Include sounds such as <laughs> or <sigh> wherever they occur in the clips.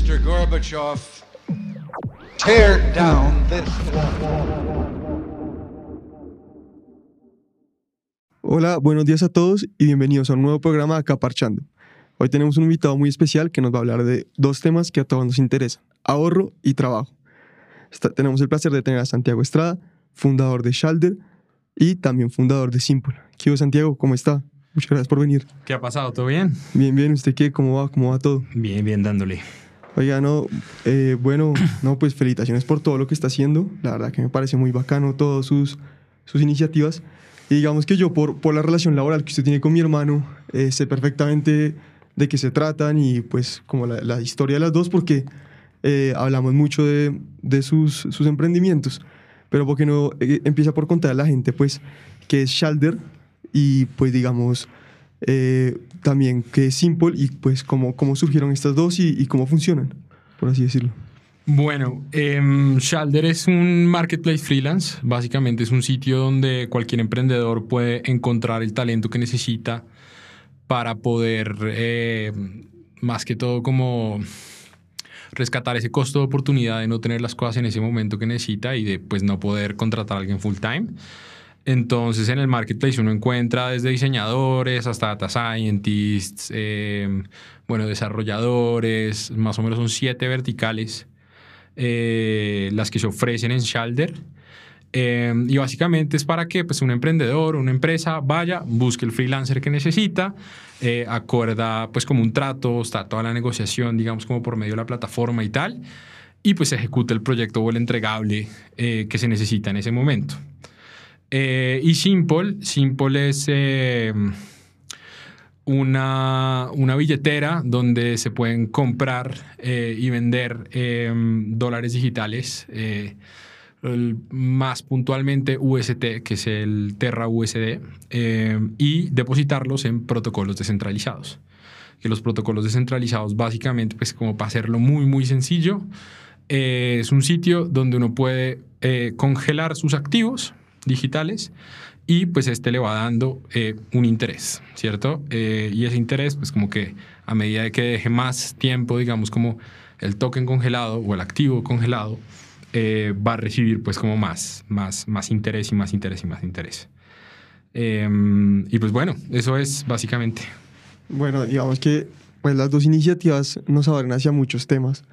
Mr. Gorbachev, tear down this Hola, buenos días a todos y bienvenidos a un nuevo programa de Acá Parchando. Hoy tenemos un invitado muy especial que nos va a hablar de dos temas que a todos nos interesan, ahorro y trabajo. Está- tenemos el placer de tener a Santiago Estrada, fundador de Shalder y también fundador de Simple. ¿Qué hubo, Santiago? ¿Cómo está? Muchas gracias por venir. ¿Qué ha pasado? ¿Todo bien? Bien, bien. ¿Usted qué? ¿Cómo va? ¿Cómo va todo? Bien, bien, dándole. Oiga, no, eh, bueno, <clears throat> no, pues felicitaciones por todo lo que está haciendo. La verdad que me parece muy bacano todas sus, sus iniciativas. Y digamos que yo, por, por la relación laboral que usted tiene con mi hermano, eh, sé perfectamente de qué se tratan y pues como la, la historia de las dos, porque eh, hablamos mucho de, de sus, sus emprendimientos. Pero porque no eh, empieza por contar a la gente, pues, qué es Shalder y pues digamos eh, también qué es Simple y pues cómo, cómo surgieron estas dos y, y cómo funcionan, por así decirlo. Bueno, em, Shalder es un marketplace freelance. Básicamente es un sitio donde cualquier emprendedor puede encontrar el talento que necesita para poder, eh, más que todo, como rescatar ese costo de oportunidad de no tener las cosas en ese momento que necesita y de pues no poder contratar a alguien full time. Entonces en el marketplace uno encuentra desde diseñadores hasta data scientists, eh, bueno, desarrolladores, más o menos son siete verticales eh, las que se ofrecen en Shalder. Eh, y básicamente es para que pues, un emprendedor, una empresa vaya, busque el freelancer que necesita, eh, pues como un trato, está toda la negociación, digamos como por medio de la plataforma y tal, y pues ejecuta el proyecto o el entregable eh, que se necesita en ese momento. Eh, y Simple, Simple es eh, una, una billetera donde se pueden comprar eh, y vender dólares digitales, más puntualmente UST, que es el Terra USD, y depositarlos en protocolos descentralizados. Que los protocolos descentralizados, básicamente, pues como para hacerlo muy, muy sencillo, es un sitio donde uno puede congelar sus activos digitales y pues este le va dando eh, un interés, ¿cierto? Eh, y ese interés, pues como que a medida de que deje más tiempo, digamos, como el token congelado o el activo congelado, eh, va a recibir pues como más, más, más interés y más interés y más interés. Eh, y pues bueno, eso es básicamente. Bueno, digamos que pues las dos iniciativas nos abren hacia muchos temas.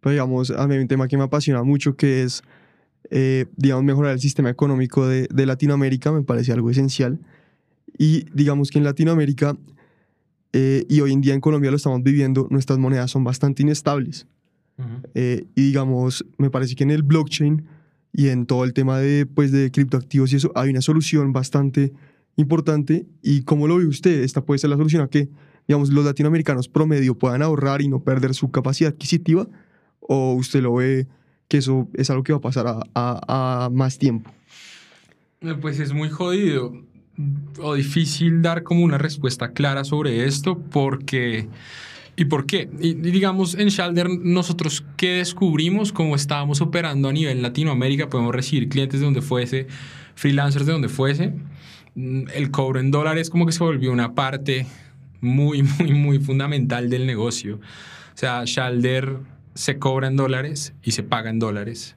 Pero digamos, a mí hay un tema que me apasiona mucho que es, eh, digamos, mejorar el sistema económico de, de Latinoamérica, me parece algo esencial. Y digamos que en Latinoamérica eh, y hoy en día en Colombia lo estamos viviendo, nuestras monedas son bastante inestables. Eh, y digamos, me parece que en el blockchain y en todo el tema de, pues, de criptoactivos y eso, hay una solución bastante importante. ¿Y cómo lo ve usted? Esta puede ser la solución a que, digamos, los latinoamericanos promedio puedan ahorrar y no perder su capacidad adquisitiva. ¿O usted lo ve que eso es algo que va a pasar a, a- a más tiempo? Eh, Pues es muy jodido o difícil dar como una respuesta clara sobre esto porque... ¿Y por qué? Y, digamos, en Shalder nosotros qué descubrimos cómo estábamos operando a nivel Latinoamérica, podemos recibir clientes de donde fuese, freelancers de donde fuese. Mm, El cobro en dólares como que se volvió una parte muy, <laughs> muy, muy fundamental del negocio. O sea, Shalder se cobra en dólares y se paga en dólares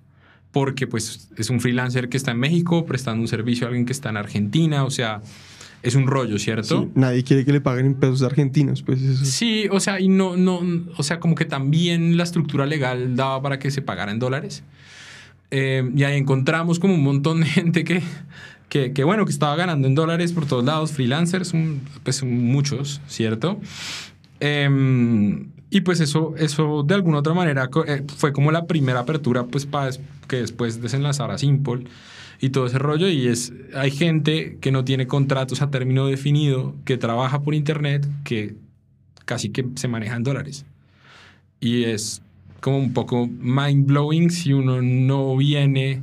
porque pues es un freelancer que está en México prestando un servicio a alguien que está en Argentina, o sea, es un rollo, ¿cierto? Sí, nadie quiere que le paguen en pesos argentinos, pues eso. Sí, o sea, y no, no, o sea, como que también la estructura legal daba para que se pagara en dólares. Eh, y ahí encontramos como un montón de gente que, que, que, bueno, que estaba ganando en dólares por todos lados, freelancers, un- pues muchos, ¿cierto? Eh, y pues eso, eso de alguna otra manera eh, fue como la primera apertura, pues para que después desenlazara Simple y todo ese rollo. Y es, hay gente que no tiene contratos a término definido, que trabaja por internet, que casi que se maneja en dólares. Y es como un poco mind blowing si uno no viene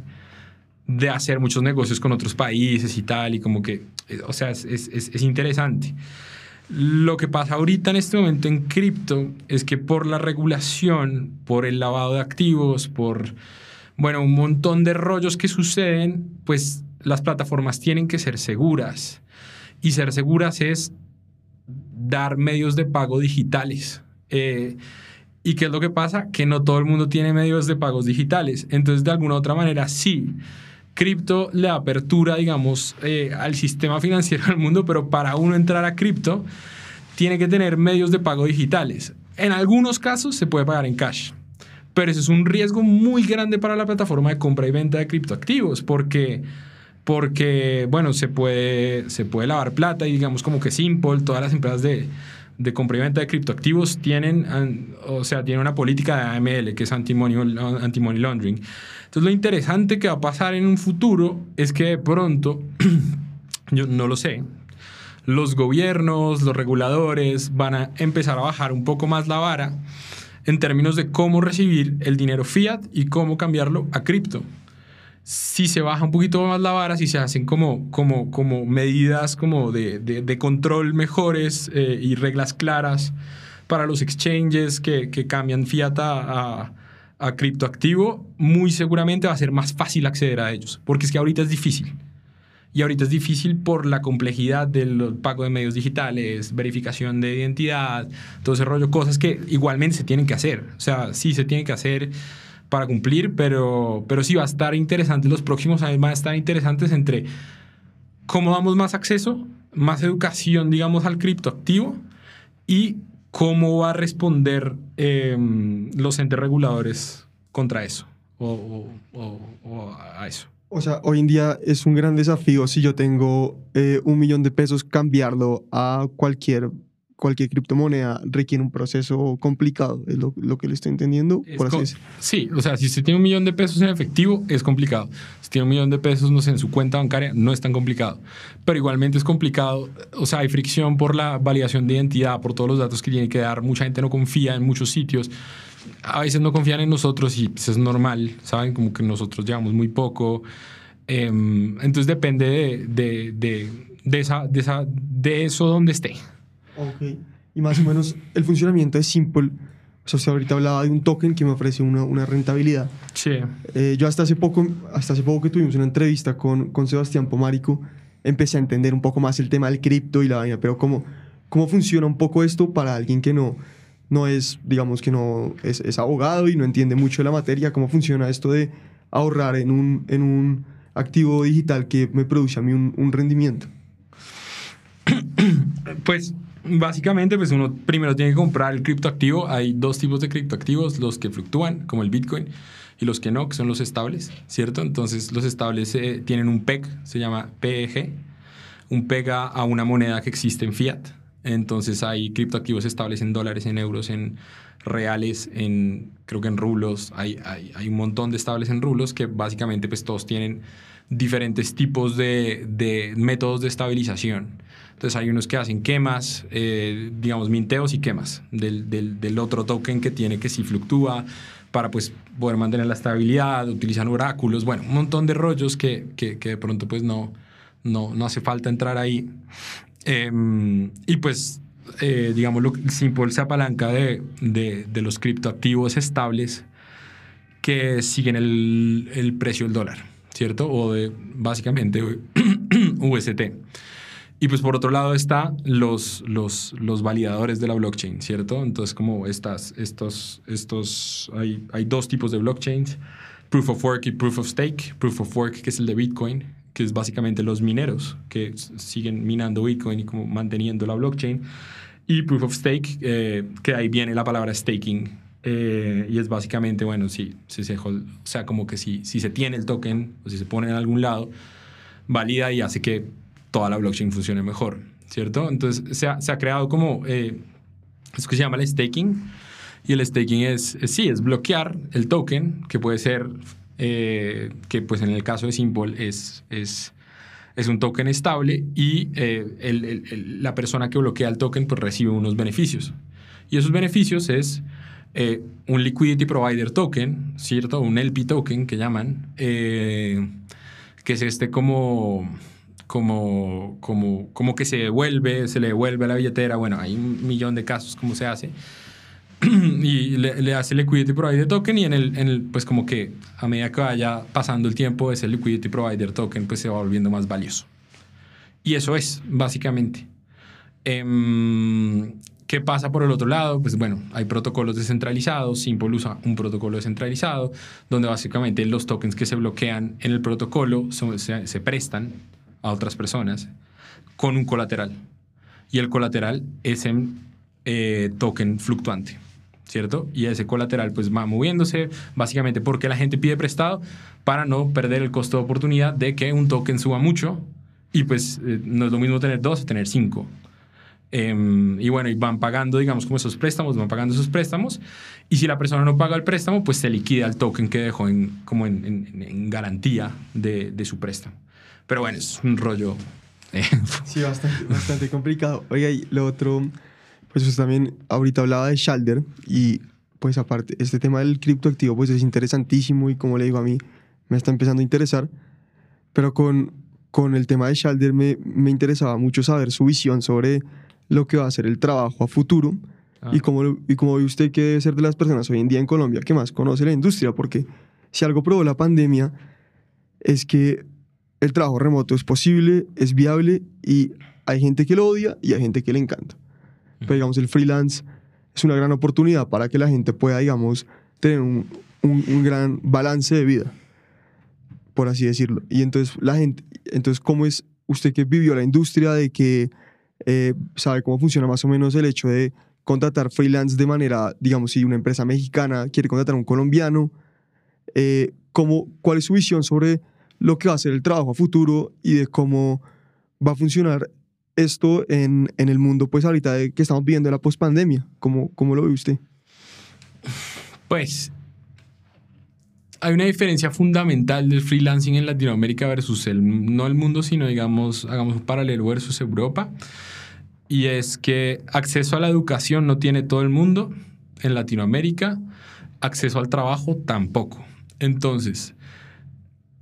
de hacer muchos negocios con otros países y tal, y como que, eh, o sea, es, es- es interesante. Lo que pasa ahorita en este momento en cripto es que por la regulación, por el lavado de activos, por, bueno, un montón de rollos que suceden, pues las plataformas tienen que ser seguras. Y ser seguras es dar medios de pago digitales. Eh, ¿Y qué es lo que pasa? Que no todo el mundo tiene medios de pagos digitales. Entonces, de alguna u otra manera, sí, cripto le apertura, digamos, eh, al sistema financiero <laughs> del mundo, pero para uno entrar a cripto, tiene que tener medios de pago digitales. En algunos casos se puede pagar en cash, pero eso es un riesgo muy grande para la plataforma de compra y venta de criptoactivos, porque porque, bueno, se puede, se puede lavar plata y digamos como que Simple, todas las empresas de, de compra y venta de criptoactivos tienen, o sea, tienen una política de AML, que es anti-money, laundering. Entonces, lo interesante que va a pasar en un futuro es que de pronto, <clears throat> yo no lo sé, los gobiernos, los reguladores van a empezar a bajar un poco más la vara en términos de cómo recibir el dinero fiat y cómo cambiarlo a cripto si se baja un poquito más la vara, si se hacen como, como, como medidas como de, de, control mejores eh, y reglas claras para los exchanges que, que cambian fiat a, a, criptoactivo, muy seguramente va a ser más fácil acceder a ellos, porque es que ahorita es difícil. Y ahorita es difícil por la complejidad del pago de medios digitales, verificación de identidad, todo ese rollo, cosas que igualmente se tienen que hacer. O sea, sí se tienen que hacer para cumplir, pero, pero sí va a estar interesante. Los próximos años van a estar interesantes entre cómo damos más acceso, más educación, digamos, al criptoactivo y cómo va a responder em, los entes reguladores contra eso o, a eso. O sea, hoy en día es un gran desafío si yo tengo eh, un millón de pesos cambiarlo a cualquier cualquier criptomoneda requiere un proceso complicado, es lo, que le estoy entendiendo. Por así sí, o sea, si usted tiene un millón de pesos en efectivo, es complicado. Si tiene un millón de pesos, no sé, en su cuenta bancaria, no es tan complicado. Pero igualmente es complicado, o sea, hay fricción por la validación de identidad, por todos los datos que tiene que dar. Mucha gente no confía en muchos sitios. A veces no confían en nosotros y pues, es normal, ¿saben? Como que nosotros llevamos muy poco. Em, entonces depende de, de, de, de, esa, de, esa, de eso donde esté. Ok. Y más o menos el funcionamiento es Simple. O sea, usted ahorita hablaba de un token que me ofrece una, una rentabilidad. Sí. Eh, yo hasta hace poco, hasta hace poco que tuvimos una entrevista con, con Sebastián Pomarico, empecé a entender un poco más el tema del cripto y la vaina, pero cómo, cómo funciona un poco esto para alguien que no, no es, digamos que no es, es, abogado y no entiende mucho de la materia, cómo funciona esto de ahorrar en un, en un activo digital que me produce a mí un, un rendimiento. <coughs> Pues Básicamente, pues uno primero tiene que comprar el criptoactivo. Hay dos tipos de criptoactivos, los que fluctúan, como el Bitcoin, y los que no, que son los estables, ¿cierto? Entonces, los estables eh, tienen un PEG, se llama PEG, un PEG a una moneda que existe en fiat. Entonces, hay criptoactivos estables en dólares, en euros, en reales, en creo que en rublos. Hay, hay, un montón de estables en rublos que básicamente, pues todos tienen diferentes tipos de, de métodos de estabilización. Entonces hay unos que hacen quemas, eh, digamos, minteos y quemas del, otro token que tiene que si fluctúa para pues poder mantener la estabilidad, utilizan oráculos, bueno, un montón de rollos que, que, que de pronto pues no, no, no hace falta entrar ahí. Em, y pues, eh, digamos, lo, Simple se apalanca de, de, de los criptoactivos estables que siguen el, el precio del dólar, ¿cierto? O de básicamente <clears throat> UST. Y pues por otro lado está los, los, los validadores de la blockchain, ¿cierto? Entonces como estas, estos, estos, hay, hay dos tipos de blockchains, Proof of Work y Proof of Stake. Proof of Work, que es el de Bitcoin, que es básicamente los mineros que siguen minando Bitcoin y como manteniendo la blockchain. Y Proof of Stake, eh, que ahí viene la palabra staking. Eh, y es básicamente, bueno, si, si se, o sea, como que si, si se tiene el token o si se pone en algún lado, valida y hace que toda la blockchain funcione mejor, ¿cierto? Entonces se ha, se ha creado como, eh, es que se llama el staking, y el staking es, sí, es bloquear el token, que puede ser, eh, que pues en el caso de Simple es, es, es un token estable y eh, el, el, la persona que bloquea el token pues recibe unos beneficios. Y esos beneficios es un Liquidity Provider Token, ¿cierto? Un LP Token que llaman, que es este como como, como, como que se devuelve, se le devuelve a la billetera. Bueno, hay un millón de casos como se hace. <clears throat> y le, le, hace liquidity provider token y en el, en el, pues como que a medida que vaya pasando el tiempo ese liquidity provider token pues se va volviendo más valioso. Y eso es, básicamente. Eh, ¿Qué pasa por el otro lado? Pues bueno, hay protocolos descentralizados, Simple usa un protocolo descentralizado, donde básicamente los tokens que se bloquean en el protocolo son- se, se prestan a otras personas con un colateral. Y el colateral es en eh, token fluctuante, ¿cierto? Y ese colateral pues va moviéndose básicamente porque la gente pide prestado para no perder el costo de oportunidad de que un token suba mucho y pues eh, no es lo mismo tener dos tener cinco. Em, y bueno, y van pagando, digamos, como esos préstamos, van pagando esos préstamos. Y si la persona no paga el préstamo, pues se liquida el token que dejó en, como en, en- en garantía de, de su préstamo. Pero bueno, es un rollo. eh, <laughs> Sí, bastante, bastante complicado. Oiga, y lo otro, pues usted también ahorita hablaba de Shalder y pues aparte, este tema del criptoactivo pues es interesantísimo y como le digo a mí, me está empezando a interesar, pero con, con el tema de Shalder me, me interesaba mucho saber su visión sobre lo que va a ser el trabajo a futuro Ah. y cómo, y cómo ve usted que debe ser de las personas hoy en día en Colombia que más conoce la industria, porque si algo probó la pandemia es que el trabajo remoto es posible, es viable y hay gente que lo odia y hay gente que le encanta. Pero digamos, el freelance es una gran oportunidad para que la gente pueda, digamos, tener un, un- un gran balance de vida, por así decirlo. Y entonces, la gente, entonces, ¿cómo es usted que vivió la industria de que eh, sabe cómo funciona más o menos el hecho de contratar freelance de manera, digamos, si una empresa mexicana quiere contratar a un colombiano, eh, cómo, ¿cuál es su visión sobre lo que va a ser el trabajo a futuro y de cómo va a funcionar esto en, en el mundo, pues ahorita que estamos viviendo la pospandemia? ¿Cómo, ¿Cómo lo ve usted? Pues hay una diferencia fundamental del freelancing en Latinoamérica versus el, no el mundo, sino digamos, hagamos un paralelo versus Europa. Y es que acceso a la educación no tiene todo el mundo en Latinoamérica, acceso al trabajo tampoco. Entonces,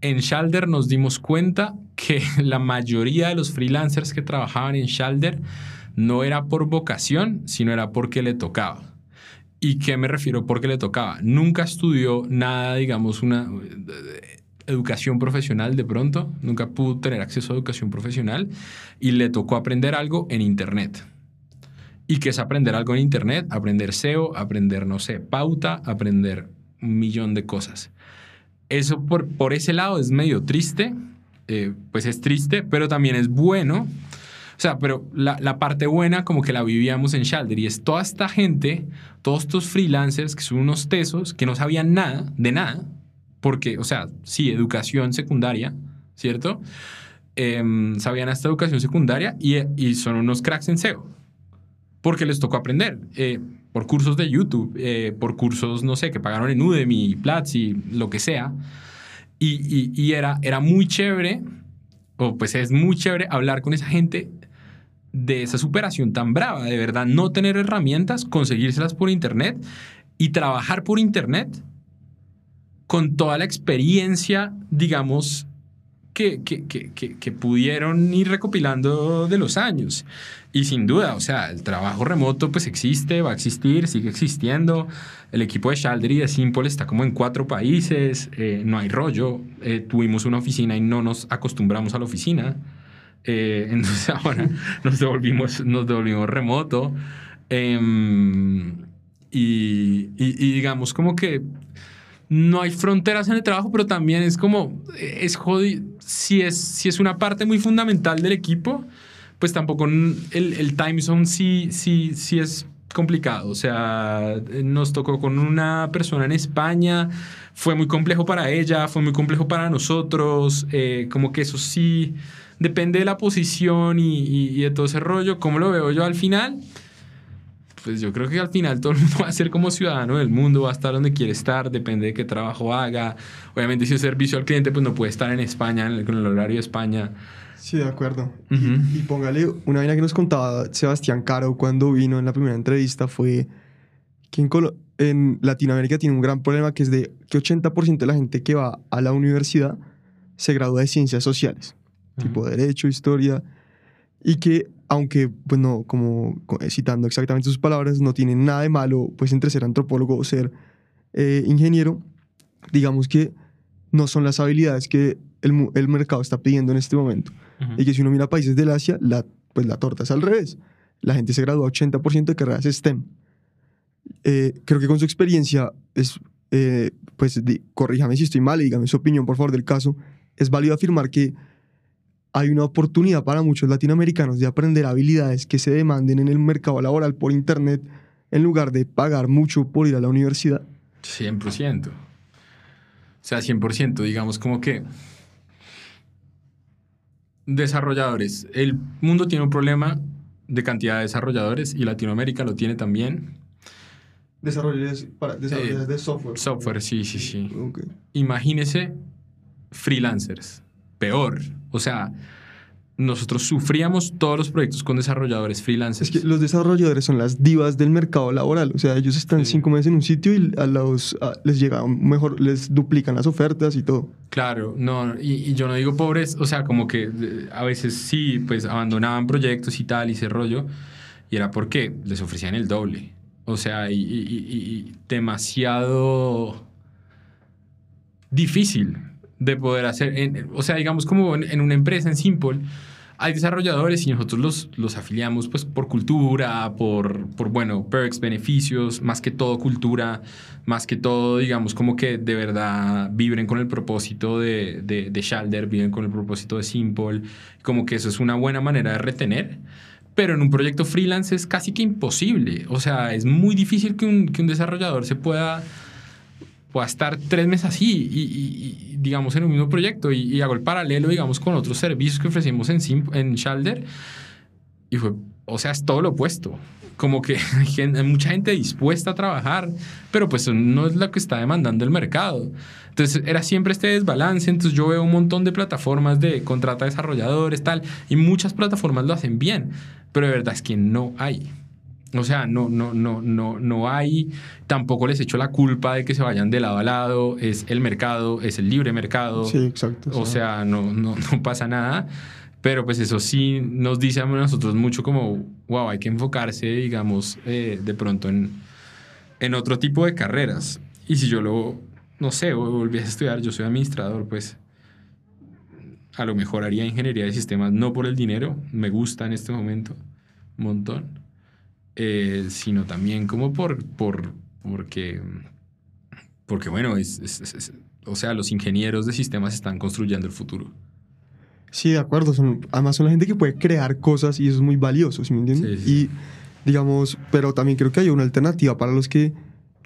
en Shalder nos dimos cuenta que <laughs> la mayoría de los freelancers que trabajaban en Shalder no era por vocación, sino era porque le tocaba. ¿Y qué me refiero porque le tocaba? Nunca estudió nada, digamos, una eh, educación profesional de pronto, nunca pudo tener acceso a educación profesional y le tocó aprender algo en Internet. ¿Y qué es aprender algo en Internet? Aprender SEO, aprender, no sé, pauta, aprender un millón de cosas. Eso por, por ese lado es medio triste, eh, pues es triste, pero también es bueno. O sea, pero la, la parte buena como que la vivíamos en Shalder y es toda esta gente, todos estos freelancers que son unos tesos, que no sabían nada, de nada, porque, o sea, sí, educación secundaria, ¿cierto? Em, sabían hasta educación secundaria y, y son unos cracks en SEO, porque les tocó aprender eh, por cursos de YouTube, eh, por cursos, no sé, que pagaron en Udemy, Platzi, lo que sea. Y, y, y era, era muy chévere, o pues es muy chévere hablar con esa gente de esa superación tan brava, de verdad, no tener herramientas, conseguírselas por internet y trabajar por internet con toda la experiencia, digamos, que, que, que, que, pudieron ir recopilando de los años. Y sin duda, o sea, el trabajo remoto pues existe, va a existir, sigue existiendo. El equipo de Shalder y de Simple está como en cuatro países, eh, no hay rollo. Eh, tuvimos una oficina y no nos acostumbramos a la oficina. Eh, <laughs> entonces ahora nos devolvimos, nos devolvimos remoto. Em, y, y, y digamos como que no hay fronteras en el trabajo, pero también es como, es jodido, si es, si es una parte muy fundamental del equipo, pues tampoco el, el time zone sí, sí, sí es complicado. O sea, nos tocó con una persona en España, fue muy complejo para ella, fue muy complejo para nosotros, eh, como que eso sí depende de la posición y, de todo ese rollo. ¿Cómo lo veo yo al final? Pues yo creo que al final todo el mundo <laughs> va a ser como ciudadano del mundo, va a estar donde quiere estar, depende de qué trabajo haga. Obviamente si es servicio al cliente, pues no puede estar en España, en el, con el horario de España. Sí, de acuerdo. Uh -huh. y, y, póngale una vaina que nos contaba Sebastián Caro cuando vino en la primera entrevista fue que en, Colo en Latinoamérica tiene un gran problema que es de que 80% de la gente que va a la universidad se gradúa de ciencias sociales, uh -huh. tipo derecho, historia, y que aunque, pues no, como citando exactamente sus palabras, no tiene nada de malo, pues entre ser antropólogo o ser eh, ingeniero, digamos que no son las habilidades que el, el mercado está pidiendo en este momento. Uh -huh. Y que si uno mira países del Asia, la, pues la torta es al revés. la gente se gradúa 80% de carreras STEM. Eh, creo que con su experiencia, es, eh, pues di- corríjame si estoy mal y dígame su opinión, por favor, del caso, es válido afirmar que hay una oportunidad para muchos latinoamericanos de aprender habilidades que se demanden en el mercado laboral por Internet en lugar de pagar mucho por ir a la universidad. 100%. O sea, 100%, digamos como que desarrolladores. El mundo tiene un problema de cantidad de desarrolladores y Latinoamérica lo tiene también. Desarrolladores, para, desarrolladores de software. Software, sí, sí, sí. Ok. Imagínese freelancers. Peor. O sea, nosotros sufríamos todos los proyectos con desarrolladores freelancers. Es que los desarrolladores son las divas del mercado laboral. O sea, ellos están Sí. cinco meses en un sitio y a los, a- les llega mejor, les duplican las ofertas y todo. Claro, no, y, y yo no digo pobres, o sea, como que eh, a veces sí, pues abandonaban proyectos y tal, y ese rollo, y era porque les ofrecían el doble. O sea, y, y- y- y demasiado difícil de poder hacer. en- o sea, digamos como en, en una empresa, en Simple, hay desarrolladores y nosotros los, los afiliamos pues por cultura, por, por, bueno, perks, beneficios, más que todo cultura, más que todo, digamos, como que de verdad vibren con el propósito de, de, de Shalder, viven con el propósito de Simple, como que eso es una buena manera de retener. Pero en un proyecto freelance es casi que imposible. O sea, es muy difícil que un, que un desarrollador se pueda, pueda estar tres meses así y, digamos, en un mismo proyecto. Y, hago el paralelo, digamos, con otros servicios que ofrecemos en, en Shalder. Y fue, o sea, es todo lo opuesto. Como que <laughs> hay, mucha gente dispuesta a trabajar, pero pues no es lo que está demandando el mercado. Entonces era siempre este desbalance. Entonces yo veo un montón de plataformas de contrata desarrolladores, tal, y muchas plataformas lo hacen bien, pero de verdad es que no hay. O sea, no, no, no, no, no hay. Tampoco les echo la culpa de que se vayan de lado a lado. Es el mercado, es el libre mercado. Sí, exacto. O sea, no, no, <laughs> no pasa nada. Pero pues eso sí nos dice a nosotros mucho como, wow, hay que enfocarse, digamos, eh, de pronto en, en otro tipo de carreras. Y si yo lo, no sé, volviese a estudiar, yo soy administrador, pues a lo mejor haría ingeniería de sistemas, no por el dinero, me gusta en este momento un montón, eh, sino también como por, por, porque, porque bueno, es, es- es- es- o sea, los ingenieros de sistemas están construyendo el futuro. Sí, de acuerdo. Son, además son la gente que puede crear cosas y eso es muy valioso, ¿sí me entiendes? Sí, sí, Y digamos, pero también creo que hay una alternativa para los que,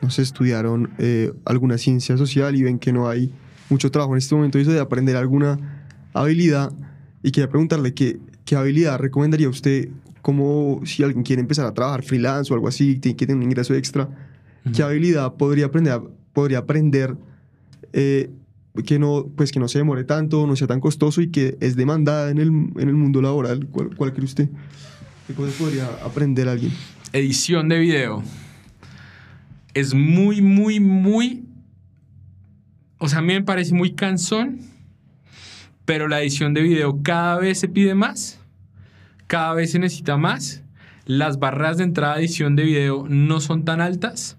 no sé, estudiaron eh, alguna ciencia social y ven que no hay mucho trabajo en este momento y eso de aprender alguna habilidad y quería preguntarle qué, qué habilidad recomendaría usted como si alguien quiere empezar a trabajar freelance o algo así, tiene que tener un ingreso extra, ¿qué habilidad podría aprender, podría aprender eh, que no, pues que no se demore tanto, no sea tan costoso y que es demandada en el, en el mundo laboral? ¿Cuál, cuál cree usted? ¿Qué cosas podría aprender alguien? edición de video es muy, muy, muy... O sea, a mí me parece muy cansón, pero la edición de video cada vez se pide más, cada vez se necesita más. Las barreras de entrada a edición de video no son tan altas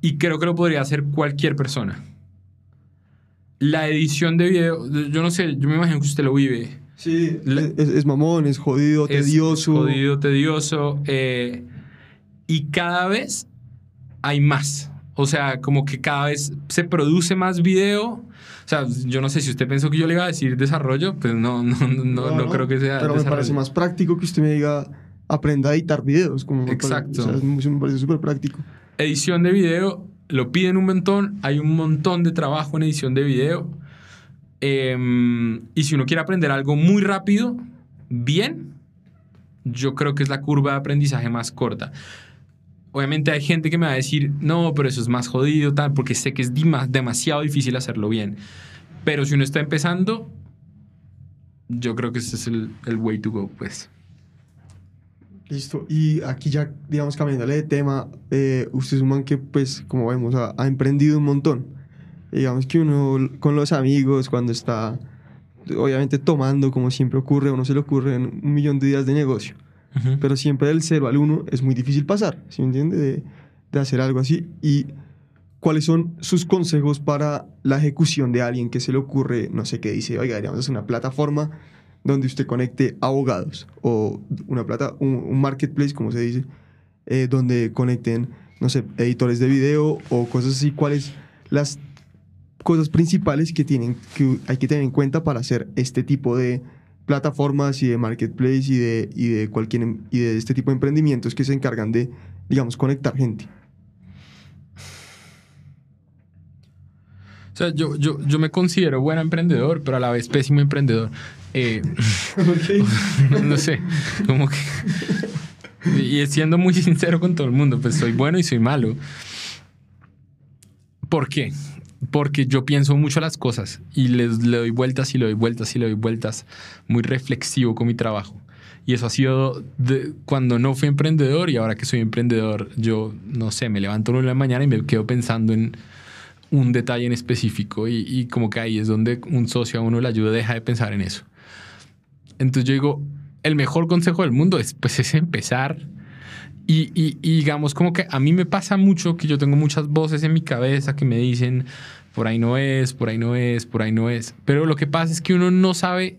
y creo que lo podría hacer cualquier persona. La edición de video, yo no sé, yo me imagino que usted lo vive. Sí, La- es, es mamón, es jodido, Es tedioso. Jodido, tedioso. eh, y cada vez hay más. O sea, como que cada vez se produce más video. O sea, yo no sé si usted pensó que yo le iba a decir desarrollo, pues no, no, no, no, no creo que sea. Pero me parece más práctico que usted me diga, aprenda a editar videos. Como me parece- Exacto. o sea, me parece súper práctico. Edición de video, lo piden un montón. Hay un montón de trabajo en edición de video. Em, y si uno quiere aprender algo muy rápido, bien, yo creo que es la curva de aprendizaje más corta. Obviamente hay gente que me va a decir, no, pero eso es más jodido, tal, porque sé que es demasiado difícil hacerlo bien. Pero si uno está empezando, yo creo que ese es el, el way to go, pues. Listo. Y aquí ya, digamos, cambiándole de tema, eh, usted es un man que, pues, como vemos, ha, ha emprendido un montón. Digamos que uno con los amigos, cuando está, obviamente, tomando, como siempre ocurre, uno se le ocurren un millón de ideas de negocio. Pero siempre del cero al uno es muy difícil pasar, ¿sí me entiende? De, de hacer algo así. ¿Y cuáles son sus consejos para la ejecución de alguien que se le ocurre, no sé qué dice, oiga, deberíamos hacer una plataforma donde usted conecte abogados o una plata, un, un marketplace, como se dice, eh, donde conecten, no sé, editores de video o cosas así, cuáles las cosas principales que, tienen, que hay que tener en cuenta para hacer este tipo de plataformas y de marketplace y de, y de cualquier em- y de este tipo de emprendimientos que se encargan de, digamos, conectar gente. O sea, yo, yo, yo me considero buen emprendedor, pero a la vez pésimo emprendedor. Eh, <laughs> <laughs> no sé, como que... Y siendo muy <laughs> sincero con todo el mundo, pues soy bueno y soy malo. ¿Por qué? Porque yo pienso mucho las cosas y les, le doy vueltas y le doy vueltas y le doy vueltas. Muy reflexivo con mi trabajo. Y eso ha sido de- cuando no fui emprendedor y ahora que soy emprendedor, yo no sé, me levanto una de la mañana y me quedo pensando en un detalle en específico y, y como que ahí es donde un socio a uno le ayuda, deja de pensar en eso. Entonces yo digo, el mejor consejo del mundo es, pues, es empezar y, digamos como que a mí me pasa mucho que yo tengo muchas voces en mi cabeza que me dicen, por ahí no es, por ahí no es, por ahí no es. Pero lo que pasa es que uno no sabe,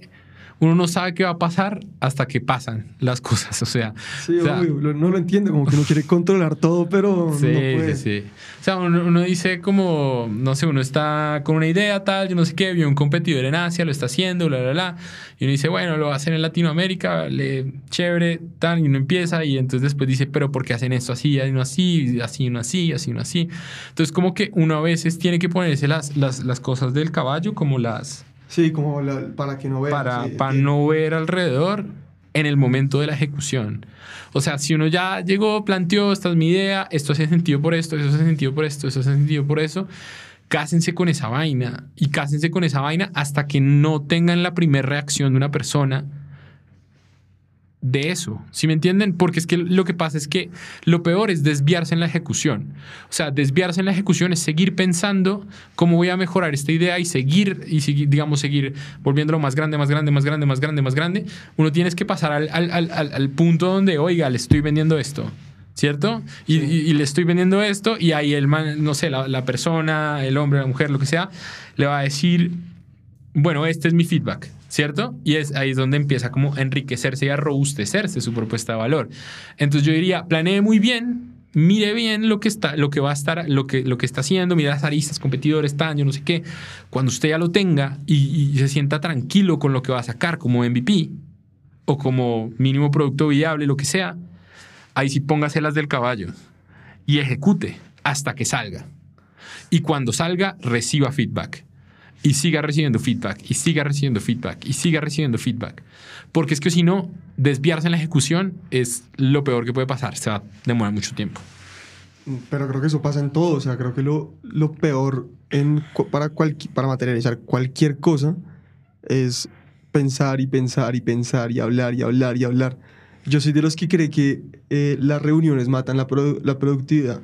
uno no sabe qué va a pasar hasta que pasan las cosas. O sea, Sí, o sea, obvio, lo- no lo entiende, como que uno quiere controlar todo, pero Sí, no puede. sí, sí. O sea, uno, uno dice como, no sé, uno está con una idea tal, yo no sé qué, vio un competidor en Asia, lo está haciendo, bla, bla, bla. Y uno dice, bueno, lo va a hacer en Latinoamérica, le, chévere, tal, y uno empieza y entonces después dice, pero ¿por qué hacen esto así, y así, así, así, así, así? Entonces como que uno a veces tiene que ponerse las, las, las cosas del caballo como las, Sí, como la- para que no vea. para, sí, para no ver alrededor en el momento de la ejecución. O sea, si uno ya llegó, planteó, esta es mi idea, esto hace sentido por esto, eso hace sentido por esto, eso hace sentido por eso, cásense con esa vaina y cásense con esa vaina hasta que no tengan la primera reacción de una persona de eso, ¿sí me entienden? Porque es que lo que pasa es que lo peor es desviarse en la ejecución. O sea, desviarse en la ejecución es seguir pensando cómo voy a mejorar esta idea y seguir, y seguir, digamos, seguir volviéndolo más grande, más grande, más grande, más grande, más grande. Uno tienes que pasar al, al- al- al- al punto donde, oiga, le estoy vendiendo esto. ¿Cierto? Y, y- y le estoy vendiendo esto y ahí el man, no sé, la, la persona, el hombre, la mujer, lo que sea, le va a decir, bueno, este es mi feedback, ¿cierto? Y es ahí es donde empieza como a enriquecerse y a robustecerse su propuesta de valor. Entonces yo diría, planee muy bien, mire bien lo que está, lo que va a estar, lo que, lo que está haciendo, mire las aristas, competidores, tan, yo no sé qué. Cuando usted ya lo tenga y, y se sienta tranquilo con lo que va a sacar como MVP o como mínimo producto viable, lo que sea, ahí sí póngase las del caballo y ejecute hasta que salga. Y cuando salga, reciba feedback. Y siga recibiendo feedback, y siga recibiendo feedback, y siga recibiendo feedback. Porque es que si no, desviarse en la ejecución es lo peor que puede pasar. Se va a demorar mucho tiempo. Pero creo que eso pasa en todo. O sea, creo que lo, lo peor en, para, cualqui- para materializar cualquier cosa es pensar y pensar y pensar y hablar y hablar y hablar. Yo soy de los que cree que eh, las reuniones matan la, produ- la productividad.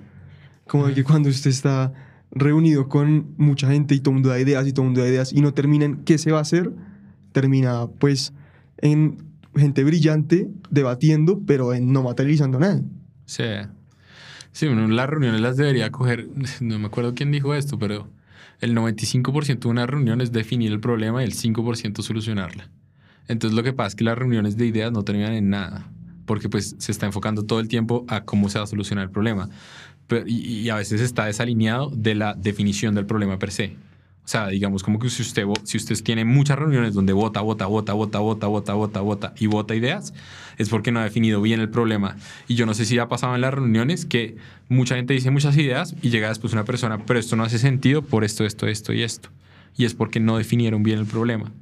Como que cuando usted está reunido con mucha gente y todo el mundo da ideas y todo el mundo da ideas y no termina en qué se va a hacer, termina pues en gente brillante debatiendo, pero en no materializando nada. Sí. Sí, en las reuniones las debería coger. <laughs> No me acuerdo quién dijo esto, pero el 95% de una reunión es definir el problema y el 5% solucionarla. Entonces lo que pasa es que las reuniones de ideas no terminan en nada, porque pues se está enfocando todo el tiempo a cómo se va a solucionar el problema. Y, a veces está desalineado de la definición del problema per se. O sea, digamos como que si usted, si usted tiene muchas reuniones donde vota, vota, vota, vota, vota, vota, vota, vota y vota ideas, es porque no ha definido bien el problema. Y yo no sé si ha pasado en las reuniones que mucha gente dice muchas ideas y llega después una persona, pero esto no hace sentido por esto, esto, esto y esto. Y es porque no definieron bien el problema.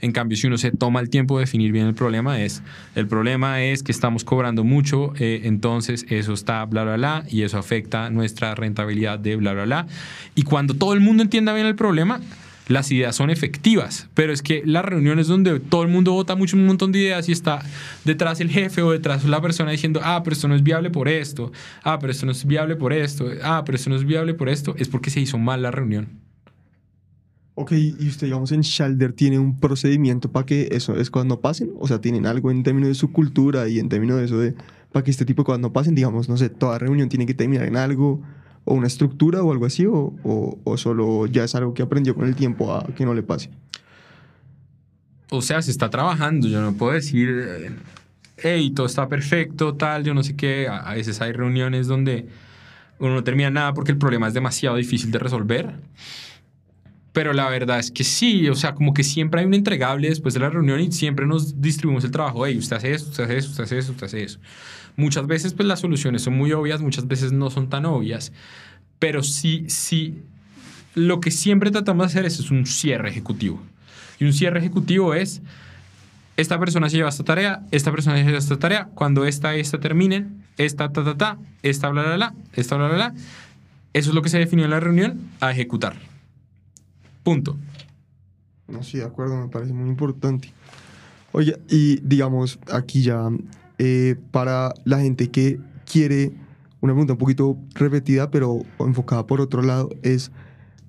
En cambio, si uno se toma el tiempo de definir bien el problema, es el problema es que estamos cobrando mucho, eh, entonces eso está bla, bla, bla, y eso afecta nuestra rentabilidad de bla, bla, bla. Y cuando todo el mundo entienda bien el problema, las ideas son efectivas, pero es que las reuniones donde todo el mundo vota mucho un montón de ideas y está detrás el jefe o detrás la persona diciendo, ah, pero esto no es viable por esto, ah, pero esto no es viable por esto, ah, pero esto no es viable por esto, es porque se hizo mal la reunión. Ok, y usted, digamos, en Shalder tiene un procedimiento para que eso es cuando no pasen. O sea, tienen algo en términos de su cultura y en términos de eso de para que este tipo de cosas no pasen. Digamos, no sé, toda reunión tiene que terminar en algo o una estructura o algo así, o, o, o solo ya es algo que aprendió con el tiempo a que no le pase. o sea, se está trabajando. Yo no puedo decir, hey, todo está perfecto, tal, yo no sé qué. A veces hay reuniones donde uno no termina nada porque el problema es demasiado difícil de resolver. Pero la verdad es que sí, o sea, como que siempre hay un entregable después de la reunión y siempre nos distribuimos el trabajo. Hey, usted hace eso, usted hace eso, usted hace eso, usted hace eso. Muchas veces, pues las soluciones son muy obvias, muchas veces no son tan obvias. Pero sí, sí, lo que siempre tratamos de hacer es, es un cierre ejecutivo. Y un cierre ejecutivo es, esta persona se lleva esta tarea, esta persona se lleva esta tarea, cuando esta esta terminen, esta, ta, ta, ta, esta, bla, bla, bla, esta, bla, bla, bla. Eso es lo que se definió en la reunión, a ejecutar. Punto. No, sí, de acuerdo, me parece muy importante. Oye, y digamos, aquí ya, eh, para la gente que quiere, una pregunta un poquito repetida, pero enfocada por otro lado, es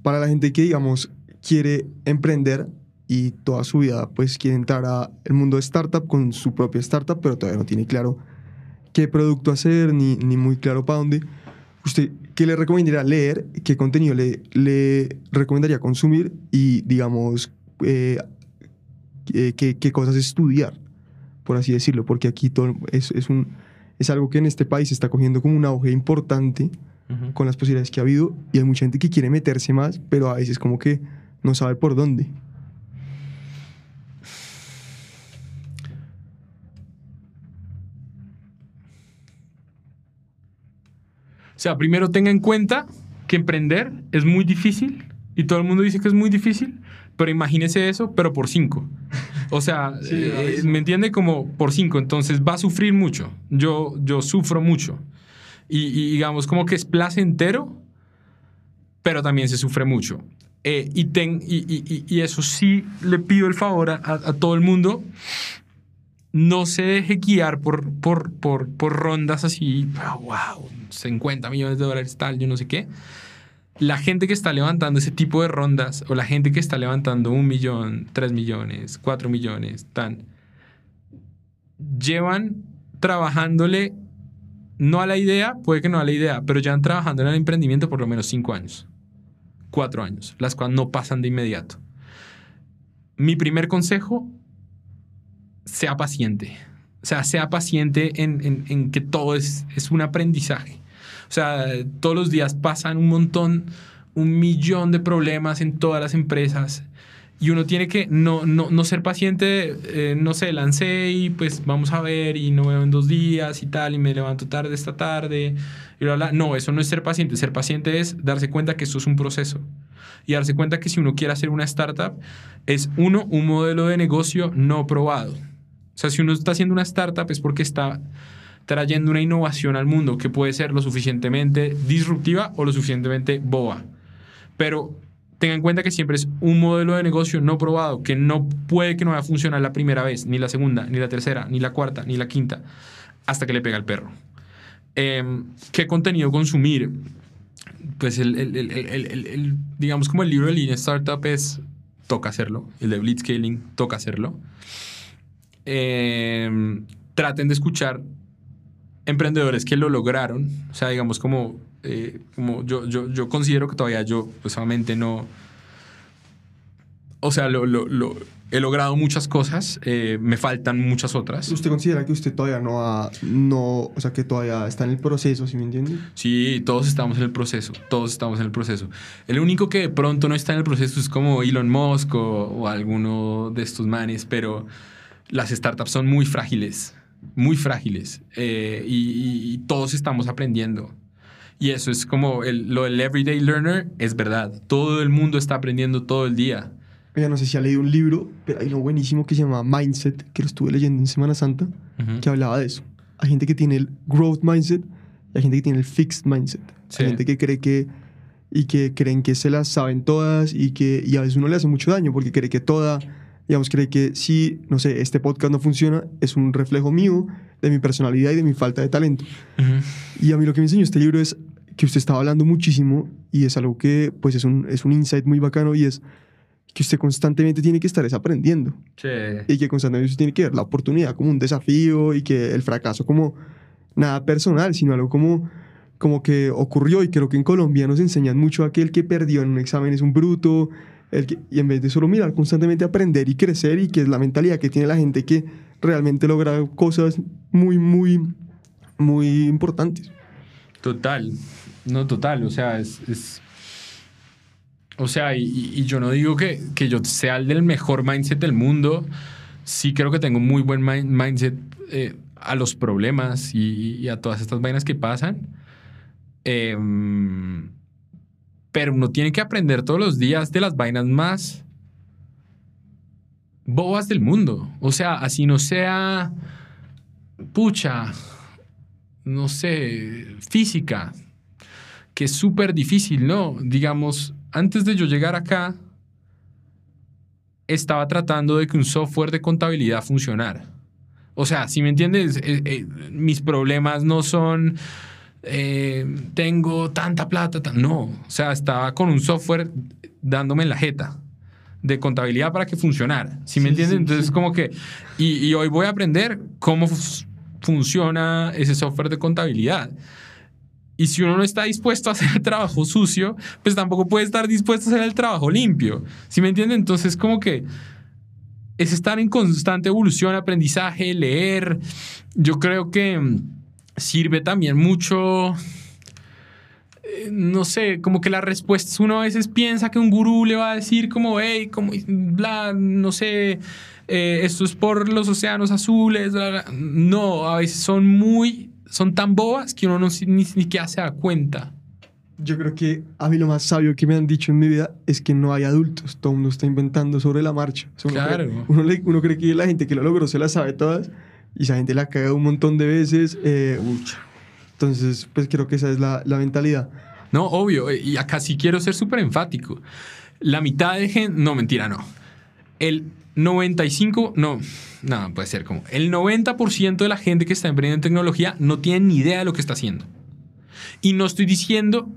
para la gente que, digamos, quiere emprender y toda su vida, pues quiere entrar al mundo de startup con su propia startup, pero todavía no tiene claro qué producto hacer, ni, ni muy claro para dónde. ¿Usted qué le recomendaría leer? ¿Qué contenido le, le recomendaría consumir? Y, digamos, eh, eh, qué, qué cosas estudiar, por así decirlo, porque aquí todo es, es, un, es algo que en este país está cogiendo como un auge importante con las posibilidades que ha habido y hay mucha gente que quiere meterse más, pero a veces como que no sabe por dónde. Sea, primero tenga en cuenta que emprender es muy difícil y todo el mundo dice que es muy difícil, pero imagínese eso, pero por cinco. O sea, <laughs> Sí, eh. ¿me entiende? Como por cinco. Entonces va a sufrir mucho. Yo, yo sufro mucho. Y, y digamos como que es placentero, pero también se sufre mucho. Eh, y, ten, y, y- y- y eso sí le pido el favor a, a- a todo el mundo. No se deje guiar por, por, por, por rondas así, ah, wow, 50 millones de dólares, tal, yo no sé qué. La gente que está levantando ese tipo de rondas, o la gente que está levantando un millón, tres millones, cuatro millones, tan, llevan trabajándole no a la idea, puede que no a la idea, pero llevan trabajando en el emprendimiento por lo menos cinco años, cuatro años, las cuales no pasan de inmediato. Mi primer consejo, sea paciente. O sea, sea paciente en, en- que todo es, es un aprendizaje. O sea, todos los días pasan un montón, un millón de problemas en todas las empresas. Y uno tiene que no, no, no ser paciente, eh, no sé, lancé y pues vamos a ver y no veo en dos días y tal, y me levanto tarde esta tarde y bla, bla. No, eso no es ser paciente. Ser paciente es darse cuenta que esto es un proceso. Y darse cuenta que si uno quiere hacer una startup, es uno, un modelo de negocio no probado. O sea, si uno está haciendo una startup es porque está trayendo una innovación al mundo que puede ser lo suficientemente disruptiva o lo suficientemente boba. Pero tenga en cuenta que siempre es un modelo de negocio no probado, que no puede que no vaya a funcionar la primera vez, ni la segunda, ni la tercera, ni la cuarta, ni la quinta, hasta que le pega el perro. Em, ¿Qué contenido consumir? Pues el- el- el- el- digamos como el libro de Lean Startup es, toca hacerlo, el de Blitzscaling, toca hacerlo. Em, traten de escuchar emprendedores que lo lograron. O sea, digamos, como, eh, como yo, yo, yo considero que todavía yo, pues obviamente no. O sea, lo, lo- lo- he logrado muchas cosas, eh, me faltan muchas otras. ¿Usted considera que usted todavía no ha, no, o sea, que todavía está en el proceso, ¿sí me entiende? Sí, todos estamos en el proceso, todos estamos en el proceso. El único que de pronto no está en el proceso es como Elon Musk o, o alguno de estos manes, pero las startups son muy frágiles, muy frágiles, eh, y, y- todos estamos aprendiendo. Y eso es como el- lo del everyday learner, es verdad. Todo el mundo está aprendiendo todo el día. Oiga, no sé si ha leído un libro, pero hay uno buenísimo que se llama Mindset, que lo estuve leyendo en Semana Santa, Ujú. que hablaba de eso. Hay gente que tiene el growth mindset y hay gente que tiene el fixed mindset. Sí. Hay gente que cree que y que creen que se las saben todas y que y a veces uno le hace mucho daño porque cree que toda, digamos, cree que si, no sé, este podcast no funciona, es un reflejo mío de mi personalidad y de mi falta de talento. Y a mí lo que me enseñó este libro es que usted estaba hablando muchísimo y es algo que pues es un, es un insight muy bacano y es que usted constantemente tiene que estar es aprendiendo. Y que constantemente usted tiene que ver la oportunidad como un desafío y que el fracaso como nada personal, sino algo como, como que ocurrió y creo que en Colombia nos enseñan mucho a que el que perdió en un examen es un bruto, el y en vez de solo mirar constantemente aprender y crecer y que es la mentalidad que tiene la gente que realmente logra cosas muy, muy, muy importantes. Total, no total, o sea, es... es- o sea, y, y- yo no digo que, que yo sea el del mejor mindset del mundo, sí creo que tengo un muy buen mind- mindset eh, a los problemas y, y a todas estas vainas que pasan. Em, pero uno tiene que aprender todos los días de las vainas más bobas del mundo. O sea, así no sea, pucha, no sé, física, que es súper difícil, ¿no? Digamos, antes de yo llegar acá, estaba tratando de que un software de contabilidad funcionara. O sea, si me entiendes, Eh, eh, mis problemas no son, eh, tengo tanta plata, tan- no. O sea, estaba con un software dándome en la jeta de contabilidad para que funcionara. ¿Sí me Sí, entiendes? sí, Entonces, sí. como que, y, y hoy voy a aprender cómo fu- funciona ese software de contabilidad. Y si uno no está dispuesto a hacer el <laughs> trabajo sucio, pues tampoco puede estar dispuesto a hacer el trabajo limpio. ¿Sí me entienden? Entonces, como que es estar en constante evolución, aprendizaje, leer. Yo creo que mm, sirve también mucho. eh, No sé, como que las respuestas uno a veces piensa que un gurú le va a decir como, hey, como, bla, no sé, eh, esto es por los océanos azules. bla, bla". No, a veces son muy, son tan bobas que uno no, ni siquiera se da cuenta. Yo creo que a mí lo más sabio que me han dicho en mi vida es que no hay adultos. Todo el mundo está inventando sobre la marcha. O sea, uno Claro. cree- uno, le- uno cree que la gente que lo logró se la sabe todas y esa gente la caga un montón de veces. eh, entonces, pues creo que esa es la, la mentalidad. No, obvio. eh, Y acá sí quiero ser súper enfático. La mitad de gente... No, mentira, no. El 95... No, no, puede ser como... El 90% de la gente que está emprendiendo en tecnología no tiene ni idea de lo que está haciendo. Y no estoy diciendo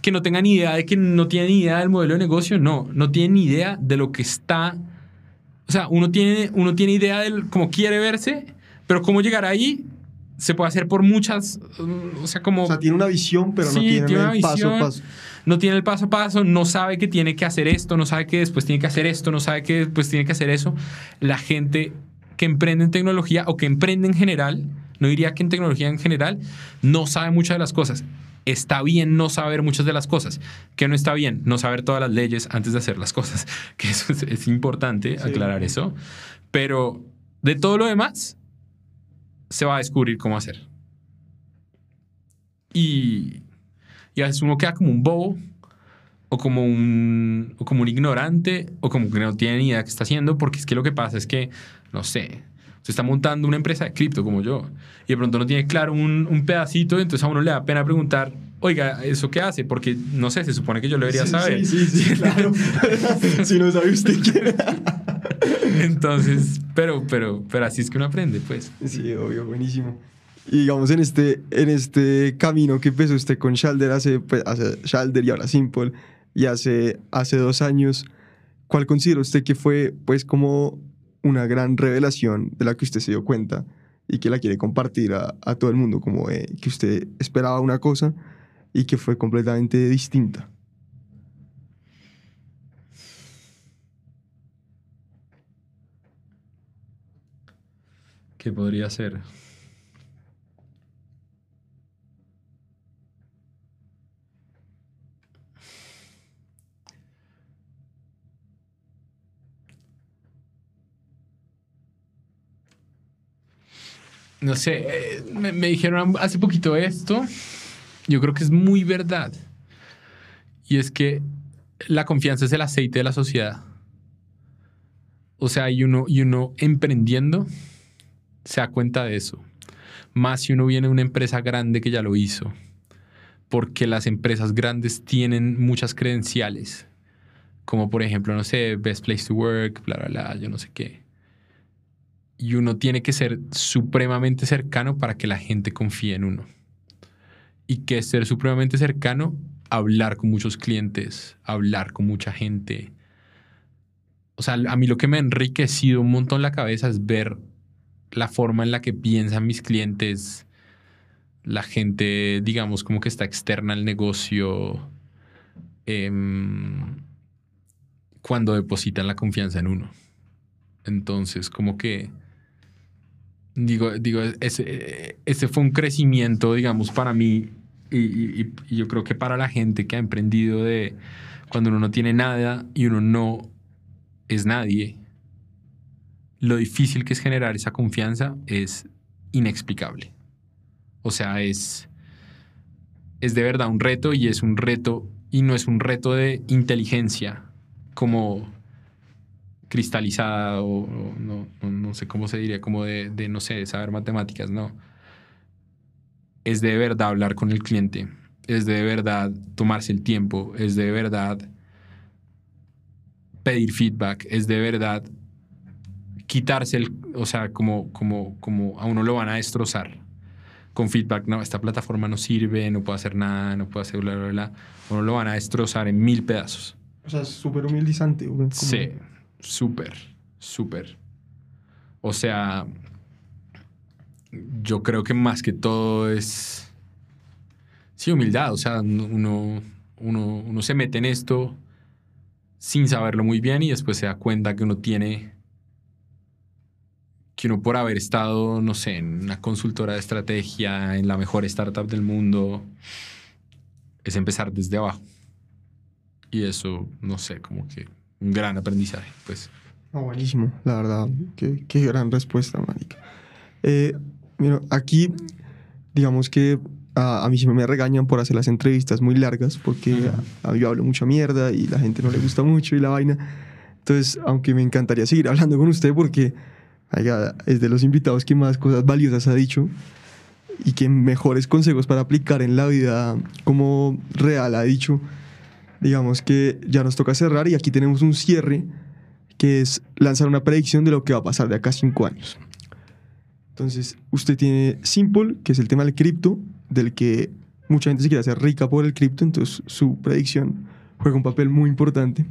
que no tengan idea de que no tienen ni idea del modelo de negocio. No, no tienen ni idea de lo que está... O sea, uno tiene, uno tiene idea de cómo quiere verse, pero cómo llegar ahí se puede hacer por muchas... mm, O sea, como... O sea, tiene una visión, pero no tiene, el paso a paso. no tiene el paso a paso, no sabe que tiene que hacer esto, no sabe que después tiene que hacer esto, no sabe que después tiene que hacer eso. La gente que emprende en tecnología o que emprende en general, no diría que en tecnología en general, no sabe muchas de las cosas. Está bien no saber muchas de las cosas. Que no está bien no saber todas las leyes antes de hacer las cosas. <laughs> Que eso es, es importante Sí. aclarar eso. Pero de todo lo demás, se va a descubrir cómo hacer. Y, y a veces uno queda como un bobo o como un, o como un ignorante o como que no tiene ni idea de qué está haciendo porque es que lo que pasa es que, no sé, se está montando una empresa de cripto como yo y de pronto no tiene claro un, un pedacito, entonces a uno le da pena preguntar, oiga, ¿eso qué hace? Porque, no sé, se supone que yo lo debería Sí, saber. Sí, sí, sí, <laughs> claro. <laughs> si no sabe usted qué. Entonces, pero, pero, pero así es que uno aprende, pues. Sí, obvio, buenísimo. Y digamos, en este, en este camino que empezó usted con Shalder hace, pues, hace Shalder y ahora Simple, y hace, hace dos años, ¿cuál considera usted que fue, pues, como una gran revelación de la que usted se dio cuenta y que la quiere compartir a, todo el mundo? Como eh, que usted esperaba una cosa y que fue completamente distinta. ¿Qué podría ser? No sé, eh, me, me dijeron hace poquito esto. Yo creo que es muy verdad. Y es que la confianza es el aceite de la sociedad. O sea, y uno, y uno emprendiendo se da cuenta de eso. Más si uno viene de una empresa grande que ya lo hizo. Porque las empresas grandes tienen muchas credenciales. Como por ejemplo, no sé, Best Place to Work, bla, bla, bla, yo no sé qué. Y uno tiene que ser supremamente cercano para que la gente confíe en uno. Y que ser supremamente cercano, hablar con muchos clientes, hablar con mucha gente. O sea, a mí lo que me ha enriquecido un montón la cabeza es ver la forma en la que piensan mis clientes, la gente, digamos, como que está externa al negocio, em, cuando depositan la confianza en uno. Entonces, como que, digo, digo ese, ese fue un crecimiento, digamos, para mí y, y- yo creo que para la gente que ha emprendido de cuando uno no tiene nada y uno no es nadie, lo difícil que es generar esa confianza es inexplicable. O sea, es, es de verdad un reto y es un reto y no es un reto de inteligencia como cristalizada o, o no, no- no sé cómo se diría, como de, de, no sé, de saber matemáticas, no. Es de verdad hablar con el cliente, es de verdad tomarse el tiempo, es de verdad pedir feedback, es de verdad quitarse el, o sea, como, como, como a uno lo van a destrozar con feedback, no, esta plataforma no sirve, no puedo hacer nada, no puedo hacer bla, bla, bla. Uno lo van a destrozar en mil pedazos. O sea, es súper humildizante. como- Sí, súper, súper. O sea, yo creo que más que todo es, sí, humildad. O sea, uno, uno, uno se mete en esto sin saberlo muy bien y después se da cuenta que uno tiene, que uno por haber estado, no sé, en una consultora de estrategia, en la mejor startup del mundo, es empezar desde abajo. Y eso, no sé, como que un gran aprendizaje, pues. Ah, buenísimo, la verdad. Qué, qué gran respuesta, marica. Eh, mira, aquí, digamos que a, a mí siempre me regañan por hacer las entrevistas muy largas porque a, a yo hablo mucha mierda y la gente no le gusta mucho y la vaina. Entonces, aunque me encantaría seguir hablando con usted porque oiga, es de los invitados que más cosas valiosas ha dicho y que mejores consejos para aplicar en la vida como real ha dicho. Digamos que ya nos toca cerrar y aquí tenemos un cierre que es lanzar una predicción de lo que va a pasar de acá a cinco años. Entonces, usted tiene Simple, que es el tema del cripto, del que mucha gente se quiere hacer rica por el cripto, entonces su predicción juega un papel muy importante.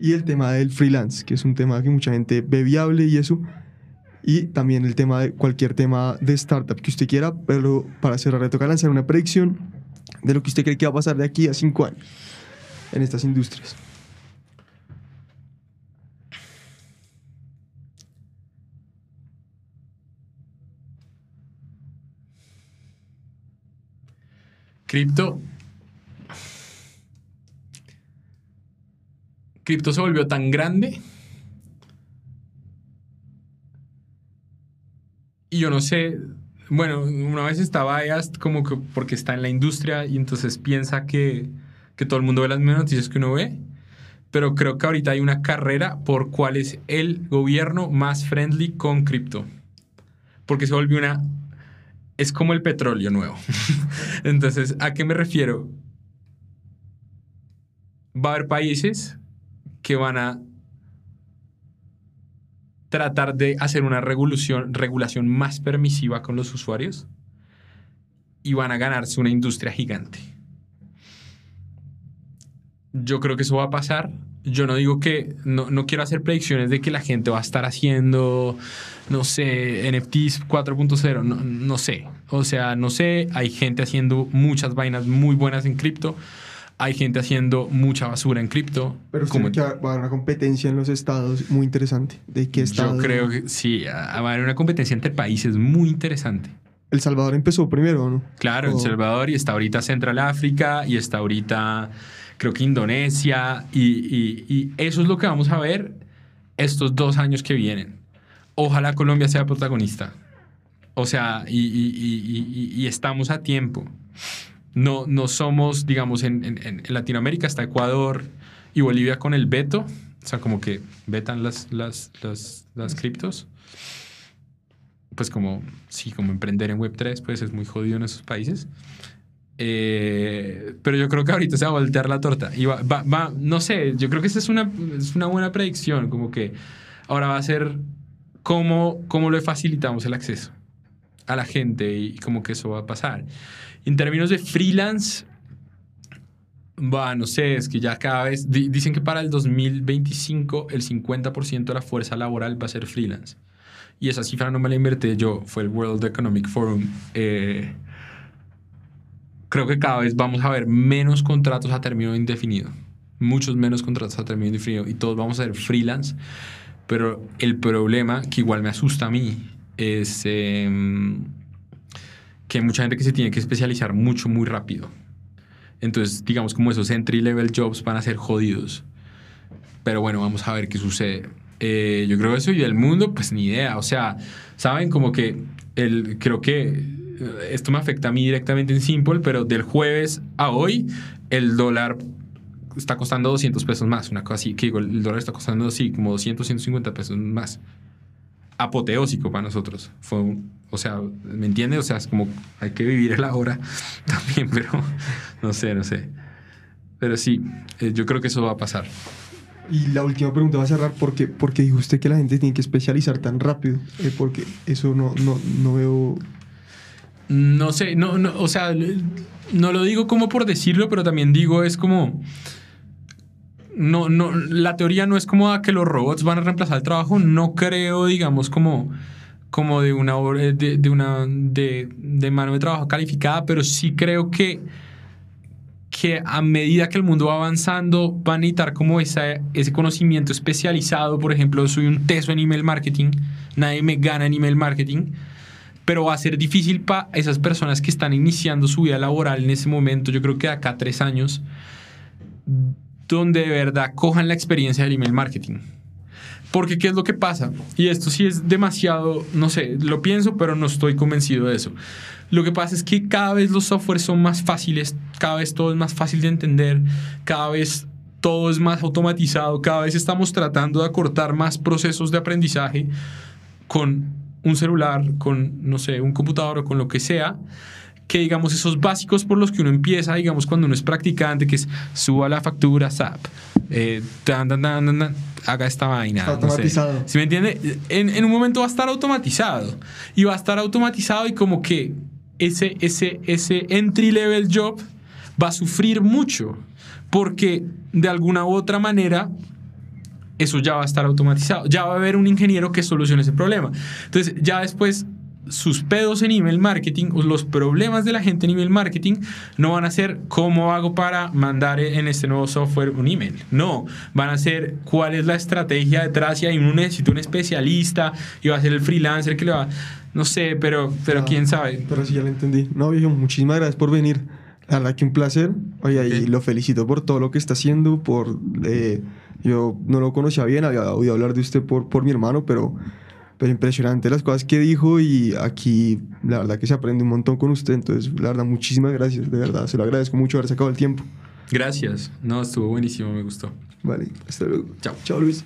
Y el tema del freelance, que es un tema que mucha gente ve viable y eso. Y también el tema de cualquier tema de startup que usted quiera, pero para cerrar le toca lanzar una predicción de lo que usted cree que va a pasar de aquí a cinco años en estas industrias. Cripto. Cripto se volvió tan grande. Y yo no sé. Bueno, una vez estaba biased como que porque está en la industria y entonces piensa que, que todo el mundo ve las mismas noticias que uno ve. Pero creo que ahorita hay una carrera por cuál es el gobierno más friendly con cripto. Porque se volvió una es como el petróleo nuevo. <laughs> Entonces, ¿a qué me refiero? Va a haber países que van a tratar de hacer una regulación, más permisiva con los usuarios y van a ganarse una industria gigante. Yo creo que eso va a pasar. Yo no digo que, no, no quiero hacer predicciones de que la gente va a estar haciendo, no sé, NFTs 4.0, no, no sé. O sea, no sé, hay gente haciendo muchas vainas muy buenas en cripto, hay gente haciendo mucha basura en cripto. Pero como- que va a haber una competencia en los estados muy interesante. ¿De qué estado? Yo creo que sí, va a haber una competencia entre países muy interesante. El Salvador empezó primero, ¿o ¿no? Claro, El. Salvador y está ahorita Central África y está ahorita creo que Indonesia y, y- y eso es lo que vamos a ver estos dos años que vienen. Ojalá Colombia sea protagonista. O sea, y, y- y- y- estamos a tiempo. No, no somos, digamos, en, en- en Latinoamérica está Ecuador y Bolivia con el veto. O sea, como que vetan las, las, las, las criptos. Pues como, sí, como emprender en Web3, pues es muy jodido en esos países. Eh, pero yo creo que ahorita se va a voltear la torta. Y va, va- va- no sé, yo creo que esa es una, es una buena predicción, como que ahora va a ser cómo, cómo le facilitamos el acceso a la gente y como que eso va a pasar. En términos de freelance, va, no sé, es que ya cada vez, di- dicen que para el 2025 el 50% de la fuerza laboral va a ser freelance. Y esa cifra no me la invertí yo, fue el World Economic Forum. Eh, creo que cada vez vamos a ver menos contratos a término indefinido. muchos menos contratos a término indefinido y todos vamos a ser freelance. Pero el problema que igual me asusta a mí es em, que hay mucha gente que se tiene que especializar mucho, muy rápido. Entonces, digamos, como esos entry level jobs van a ser jodidos. Pero bueno, vamos a ver qué sucede. Eh, yo creo eso y del mundo, pues ni idea. O sea, saben como que el, creo que eh, esto me afecta a mí directamente en Simple, pero del jueves a hoy el dólar está costando 200 pesos más, una cosa así, que digo, el dólar está costando así, como 200, 150 pesos más. Apoteósico para nosotros. Fue un- o sea, ¿me entiendes? O sea, es como hay que vivir el ahora <laughs> también, pero no sé, no sé. Pero sí, eh, yo creo que eso va a pasar. Y la última pregunta va a cerrar, ¿por qué, por qué dijo usted que la gente tiene que especializar tan rápido? Eh, porque eso no, no, no veo... No sé, no, no, o sea, no lo digo como por decirlo, pero también digo es como. No, no, la teoría no es como que los robots van a reemplazar el trabajo. No creo, digamos, como, como de una de, una de, de mano de trabajo calificada, pero sí creo que, que a medida que el mundo va avanzando, van a necesitar como esa, ese conocimiento especializado. Por ejemplo, soy un teso en email marketing, nadie me gana en email marketing pero va a ser difícil para esas personas que están iniciando su vida laboral en ese momento, yo creo que de acá a tres años, donde de verdad cojan la experiencia del email marketing. Porque ¿qué es lo que pasa? Y esto sí es demasiado, no sé, lo pienso, pero no estoy convencido de eso. Lo que pasa es que cada vez los softwares son más fáciles, cada vez todo es más fácil de entender, cada vez todo es más automatizado, cada vez estamos tratando de acortar más procesos de aprendizaje con un celular, con, no sé, un computador o con lo que sea, que digamos esos básicos por los que uno empieza, digamos cuando uno es practicante, que es suba la factura SAP, eh, tan, tan, tan, haga esta vaina. Está no sé. automatizado. ¿Sí me entiende? En, en un momento va a estar automatizado y va a estar automatizado y como que ese, ese, ese entry level job va a sufrir mucho porque de alguna u otra manera eso ya va a estar automatizado. Ya va a haber un ingeniero que solucione ese problema. Entonces, ya después, sus pedos en email marketing, o los problemas de la gente en email marketing, no van a ser cómo hago para mandar en este nuevo software un email. No, van a ser cuál es la estrategia detrás y ahí uno necesita un especialista y va a ser el freelancer que le va... No sé, pero, pero Ah, quién sabe. Pero sí, ya lo entendí. No, viejo, muchísimas gracias por venir. La verdad que un placer. Oye, y Ok. lo felicito por todo lo que está haciendo, por... eh, yo no lo conocía bien, había oído hablar de usted por, por mi hermano, pero, pero impresionante las cosas que dijo y aquí la verdad que se aprende un montón con usted. Entonces, la verdad, muchísimas gracias, de verdad. Se lo agradezco mucho haber sacado el tiempo. Gracias. No, estuvo buenísimo, me gustó. Vale, hasta luego. Chao. Chao, Luis.